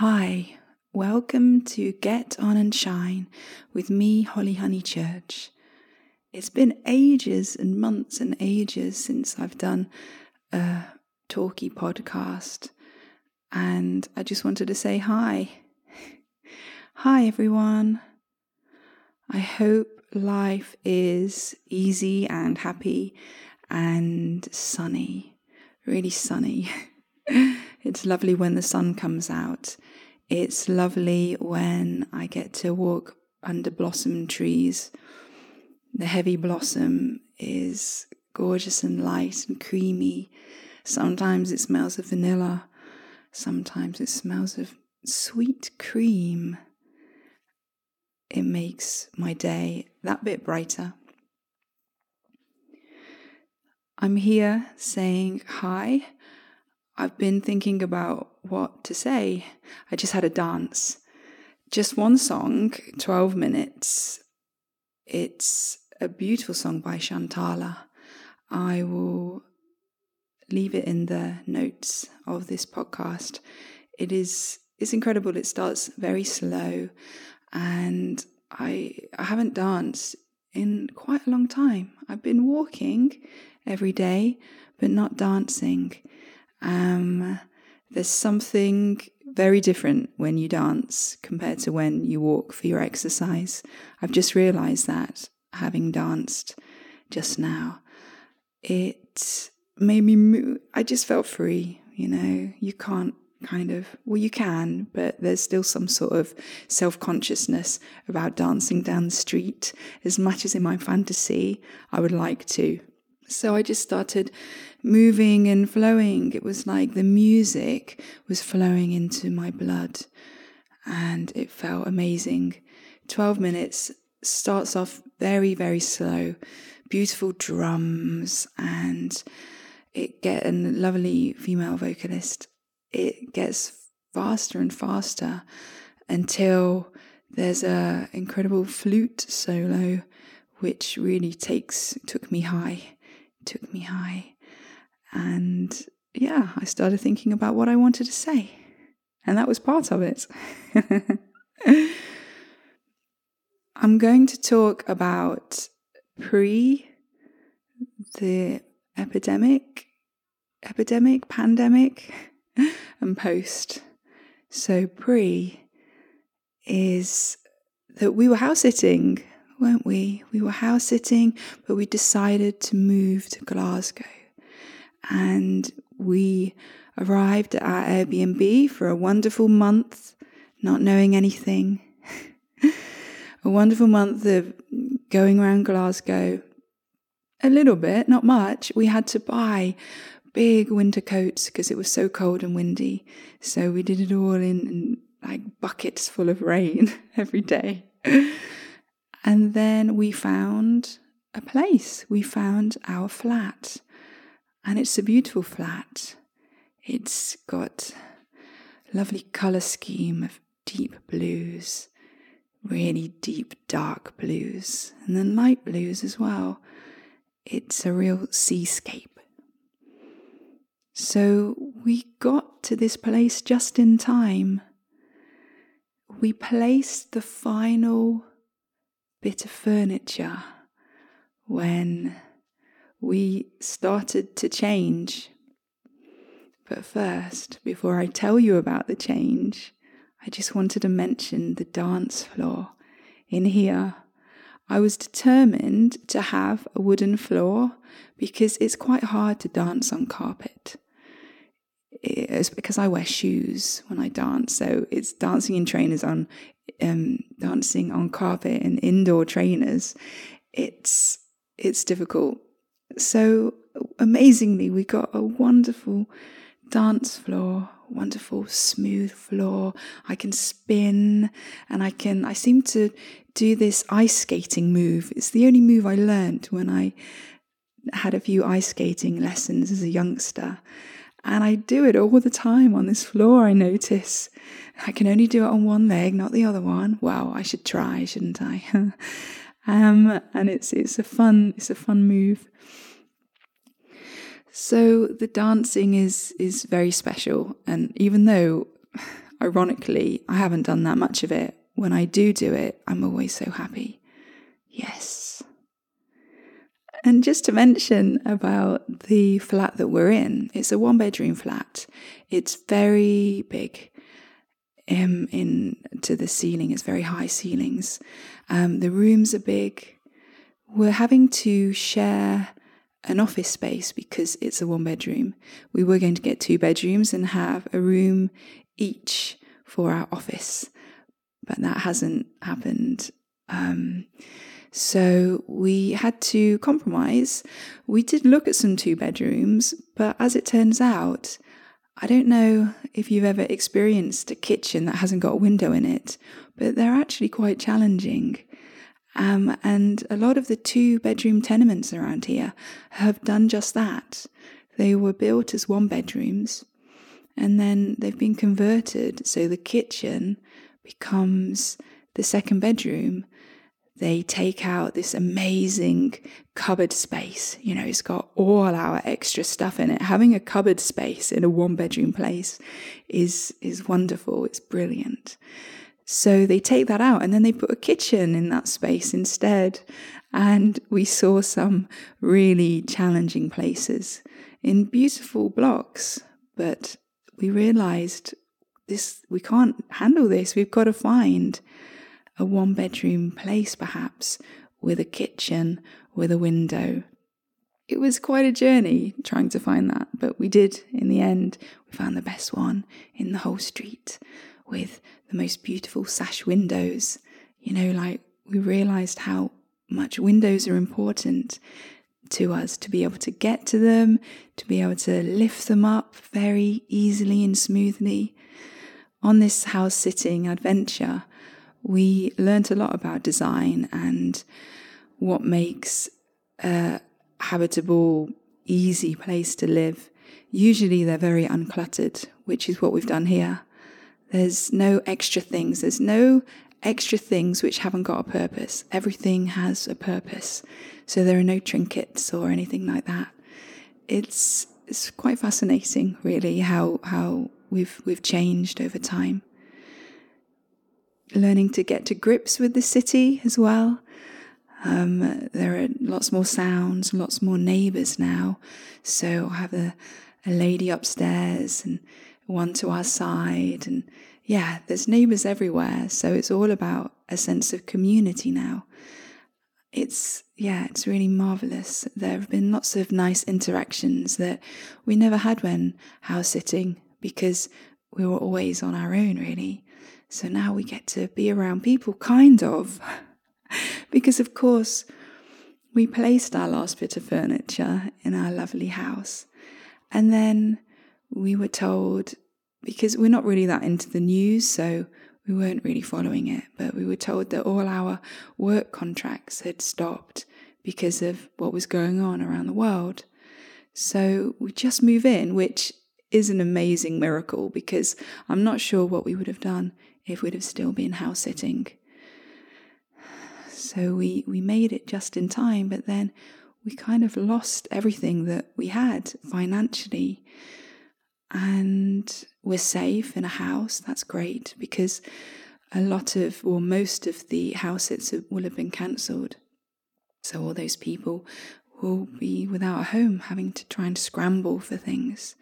Hi, welcome to Get On and Shine with me, Holly Honeychurch. It's been ages and months and ages since I've done a talky podcast, and I just wanted to say hi. Hi, everyone. I hope life is easy and happy and sunny, really sunny. it's lovely when the sun comes out. It's lovely when I get to walk under blossom trees. The heavy blossom is gorgeous and light and creamy. Sometimes it smells of vanilla. Sometimes it smells of sweet cream. It makes my day that bit brighter. I'm here saying hi I've been thinking about what to say. I just had a dance. Just one song, 12 minutes. It's a beautiful song by Shantala. I will leave it in the notes of this podcast. It is it's incredible. It starts very slow and I I haven't danced in quite a long time. I've been walking every day, but not dancing. Um, there's something very different when you dance compared to when you walk for your exercise. I've just realized that having danced just now. It made me move. I just felt free, you know. You can't kind of, well, you can, but there's still some sort of self consciousness about dancing down the street. As much as in my fantasy, I would like to. So I just started moving and flowing. It was like the music was flowing into my blood and it felt amazing. 12 minutes starts off very, very slow, beautiful drums, and it get a lovely female vocalist. It gets faster and faster until there's a incredible flute solo which really takes took me high took me high. And yeah, I started thinking about what I wanted to say. And that was part of it. I'm going to talk about pre the epidemic, epidemic, pandemic, and post. So, pre is that we were house sitting weren't we? We were house sitting, but we decided to move to Glasgow. And we arrived at our Airbnb for a wonderful month, not knowing anything. a wonderful month of going around Glasgow. A little bit, not much. We had to buy big winter coats because it was so cold and windy. So we did it all in, like buckets full of rain every day. And then we found a place. We found our flat. And it's a beautiful flat. It's got lovely color scheme of deep blues, really deep dark blues, and then light blues as well. It's a real seascape. So we got to this place just in time. We placed the final bit of furniture when we started to change. But first, before I tell you about the change, I just wanted to mention the dance floor in here. I was determined to have a wooden floor because it's quite hard to dance on carpet. It's because I wear shoes when I dance, so it's dancing in trainers on um, dancing on carpet and indoor trainers, it's it's difficult. So amazingly, we got a wonderful dance floor, wonderful smooth floor. I can spin and I can I seem to do this ice skating move. It's the only move I learned when I had a few ice skating lessons as a youngster. And I do it all the time on this floor, I notice. I can only do it on one leg, not the other one. Wow, I should try, shouldn't I? um, and it's it's a fun it's a fun move. So the dancing is is very special, and even though ironically, I haven't done that much of it. When I do do it, I'm always so happy. Yes. And just to mention about the flat that we're in, it's a one bedroom flat. It's very big. Um, in to the ceiling, it's very high ceilings. Um, the rooms are big. We're having to share an office space because it's a one bedroom. We were going to get two bedrooms and have a room each for our office, but that hasn't happened. Um, so we had to compromise. We did look at some two bedrooms, but as it turns out, I don't know if you've ever experienced a kitchen that hasn't got a window in it, but they're actually quite challenging. Um, and a lot of the two bedroom tenements around here have done just that. They were built as one bedrooms and then they've been converted so the kitchen becomes the second bedroom they take out this amazing cupboard space. You know, it's got all our extra stuff in it. Having a cupboard space in a one bedroom place is, is wonderful. It's brilliant. So they take that out and then they put a kitchen in that space instead. And we saw some really challenging places in beautiful blocks, but we realized this, we can't handle this. We've got to find a one bedroom place, perhaps, with a kitchen, with a window. It was quite a journey trying to find that, but we did in the end. We found the best one in the whole street with the most beautiful sash windows. You know, like we realized how much windows are important to us to be able to get to them, to be able to lift them up very easily and smoothly. On this house sitting adventure, we learnt a lot about design and what makes a habitable, easy place to live. Usually they're very uncluttered, which is what we've done here. There's no extra things. There's no extra things which haven't got a purpose. Everything has a purpose. So there are no trinkets or anything like that. It's it's quite fascinating, really, how how we've we've changed over time learning to get to grips with the city as well. Um, there are lots more sounds, lots more neighbours now. So I have a, a lady upstairs and one to our side. And yeah, there's neighbours everywhere. So it's all about a sense of community now. It's, yeah, it's really marvellous. There have been lots of nice interactions that we never had when house sitting because we were always on our own, really. So now we get to be around people, kind of. because, of course, we placed our last bit of furniture in our lovely house. And then we were told, because we're not really that into the news, so we weren't really following it, but we were told that all our work contracts had stopped because of what was going on around the world. So we just move in, which is an amazing miracle because I'm not sure what we would have done if we'd have still been house sitting. So we, we made it just in time, but then we kind of lost everything that we had financially. And we're safe in a house. That's great because a lot of, or most of the house will have been cancelled. So all those people will be without a home, having to try and scramble for things.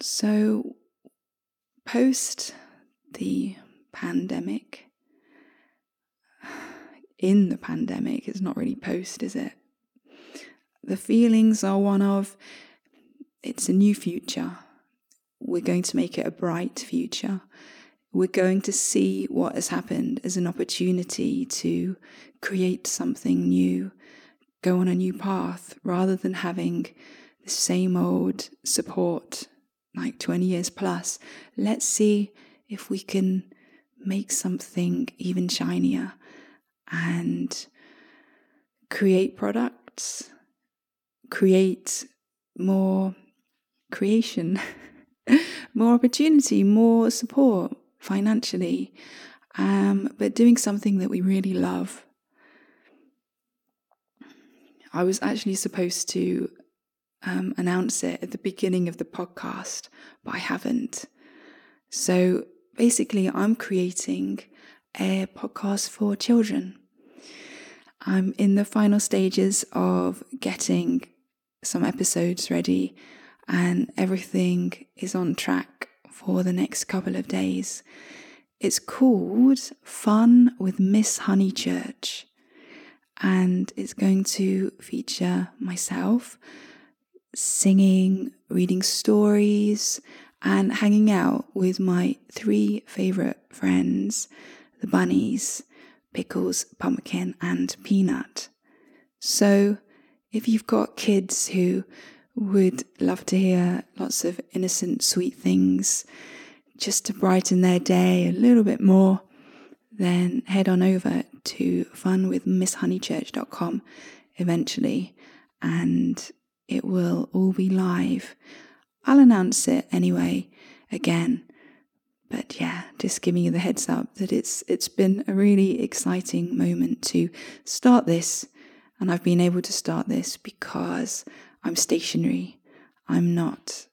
So post the pandemic, in the pandemic, it's not really post, is it? The feelings are one of it's a new future. We're going to make it a bright future. We're going to see what has happened as an opportunity to create something new, go on a new path, rather than having the same old support like 20 years plus. Let's see if we can make something even shinier and create products, create more creation, more opportunity, more support financially, um, but doing something that we really love. I was actually supposed to um, announce it at the beginning of the podcast, but I haven't. So basically, I'm creating a podcast for children. I'm in the final stages of getting some episodes ready, and everything is on track for the next couple of days. It's called Fun with Miss Honeychurch, and it's going to feature myself singing, reading stories, and hanging out with my three favorite friends the bunnies, Pickles, Pumpkin, and Peanut. So, if you've got kids who would love to hear lots of innocent, sweet things just to brighten their day a little bit more, then head on over to funwithmisshoneychurch.com eventually and it will all be live. I'll announce it anyway again. But yeah, just giving you the heads up that it's it's been a really exciting moment to start this and I've been able to start this because I'm stationary. I'm not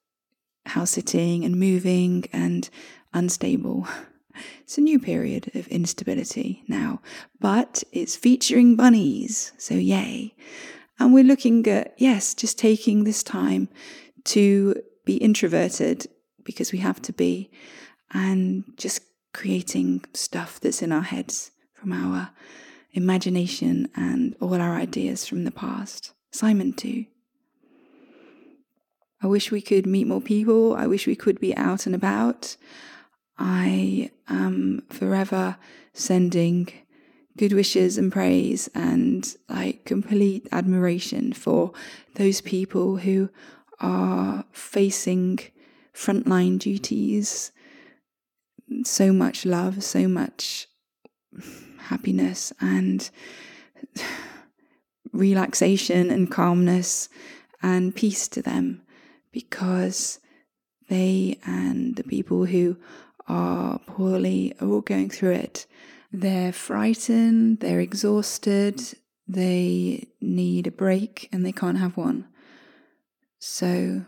house sitting and moving and unstable. It's a new period of instability now, but it's featuring bunnies, so yay. And we're looking at, yes, just taking this time to be introverted because we have to be, and just creating stuff that's in our heads from our imagination and all our ideas from the past. Simon, too. I wish we could meet more people. I wish we could be out and about. I am forever sending good wishes and praise and like complete admiration for those people who are facing frontline duties. So much love, so much happiness and relaxation and calmness and peace to them because they and the people who are poorly are all going through it. They're frightened, they're exhausted, they need a break and they can't have one. So,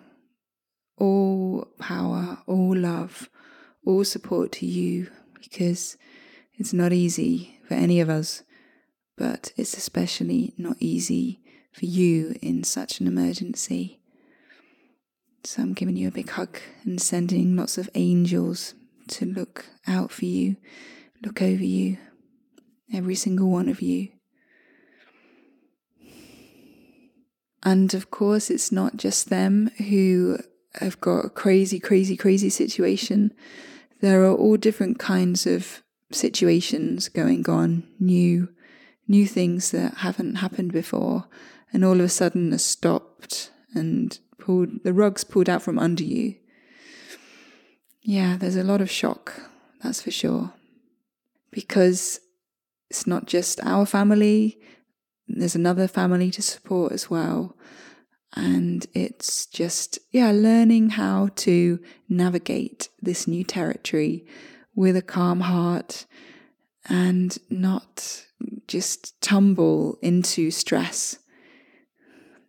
all power, all love, all support to you because it's not easy for any of us, but it's especially not easy for you in such an emergency. So I'm giving you a big hug and sending lots of angels to look out for you, look over you, every single one of you. And of course, it's not just them who have got a crazy, crazy, crazy situation. There are all different kinds of situations going on, new, new things that haven't happened before, and all of a sudden are stopped and pulled, the rug's pulled out from under you. Yeah, there's a lot of shock, that's for sure. Because it's not just our family, there's another family to support as well. And it's just, yeah, learning how to navigate this new territory with a calm heart and not just tumble into stress.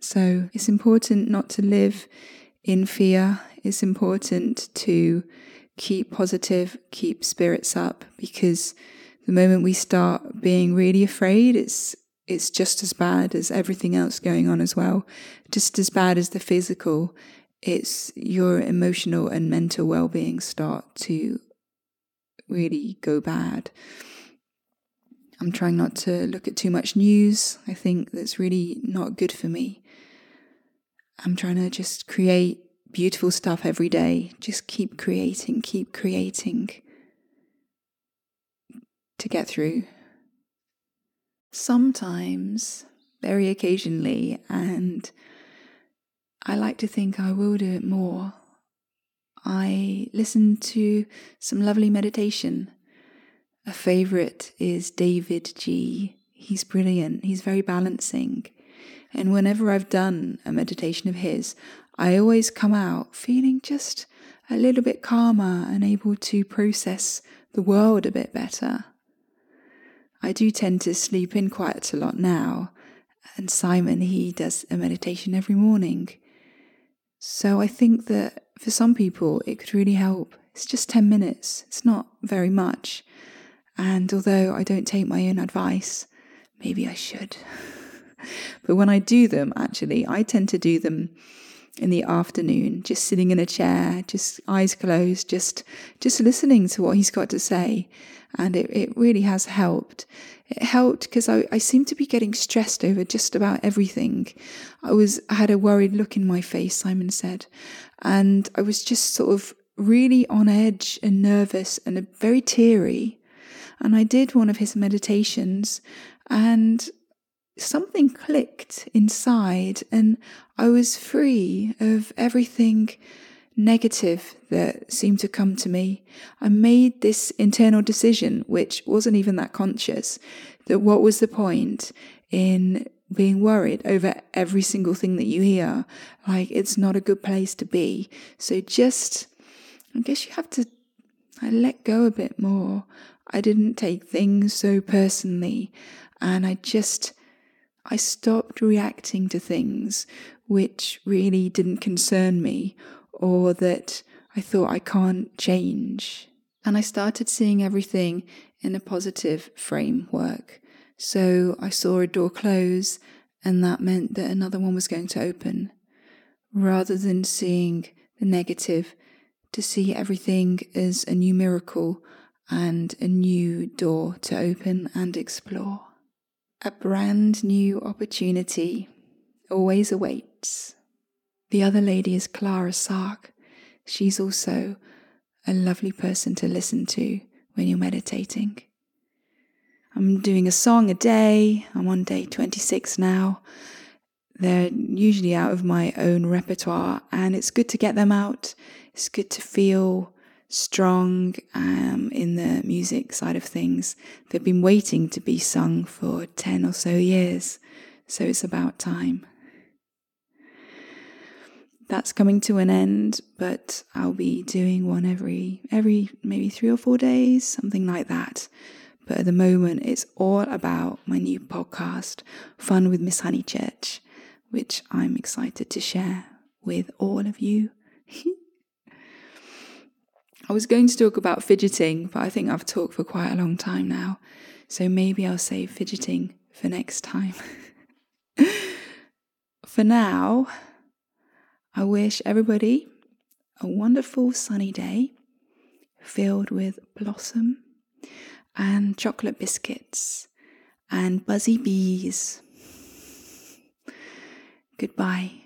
So it's important not to live in fear. It's important to keep positive, keep spirits up because the moment we start being really afraid, it's it's just as bad as everything else going on as well. Just as bad as the physical, it's your emotional and mental well-being start to really go bad. I'm trying not to look at too much news. I think that's really not good for me. I'm trying to just create beautiful stuff every day. Just keep creating, keep creating to get through. Sometimes, very occasionally, and I like to think I will do it more. I listen to some lovely meditation. A favorite is Davidji He's brilliant, he's very balancing. And whenever I've done a meditation of his, I always come out feeling just a little bit calmer and able to process the world a bit better. I do tend to sleep in quite a lot now, and Simon, he does a meditation every morning. So I think that for some people, it could really help It's just 10 minutes, it's not very much. And although I don't take my own advice, maybe I should. but when I do them, actually, I tend to do them in the afternoon, just sitting in a chair, just eyes closed, just just listening to what he's got to say. And it, it really has helped. It helped because I, I seem to be getting stressed over just about everything. I was I had a worried look in my face, Simon said. And I was just sort of really on edge and nervous and very teary. And I did one of his meditations and something clicked inside and I was free of everything negative that seemed to come to me. I made this internal decision, which wasn't even that conscious, that what was the point in being worried over every single thing that you hear? Like, it's not a good place to be. So just, I guess you have to I let go a bit more. I didn't take things so personally. And I just, I stopped reacting to things which really didn't concern me or that I thought I can't change. And I started seeing everything in a positive framework. So I saw a door close, and that meant that another one was going to open. Rather than seeing the negative, to see everything as a new miracle and a new door to open and explore. A brand new opportunity always awaits. The other lady is Clara Sark. She's also a lovely person to listen to when you're meditating. I'm doing a song a day. I'm on day 26 now. They're usually out of my own repertoire, and it's good to get them out. It's good to feel strong um, in the music side of things. They've been waiting to be sung for 10 or so years, so it's about time. That's coming to an end, but I'll be doing one every every maybe 3 or 4 days, something like that. But at the moment it's all about my new podcast, Fun with Miss Honeychurch, which I'm excited to share with all of you. I was going to talk about fidgeting, but I think I've talked for quite a long time now. So maybe I'll save fidgeting for next time. for now, I wish everybody a wonderful sunny day filled with blossom and chocolate biscuits and buzzy bees. Goodbye.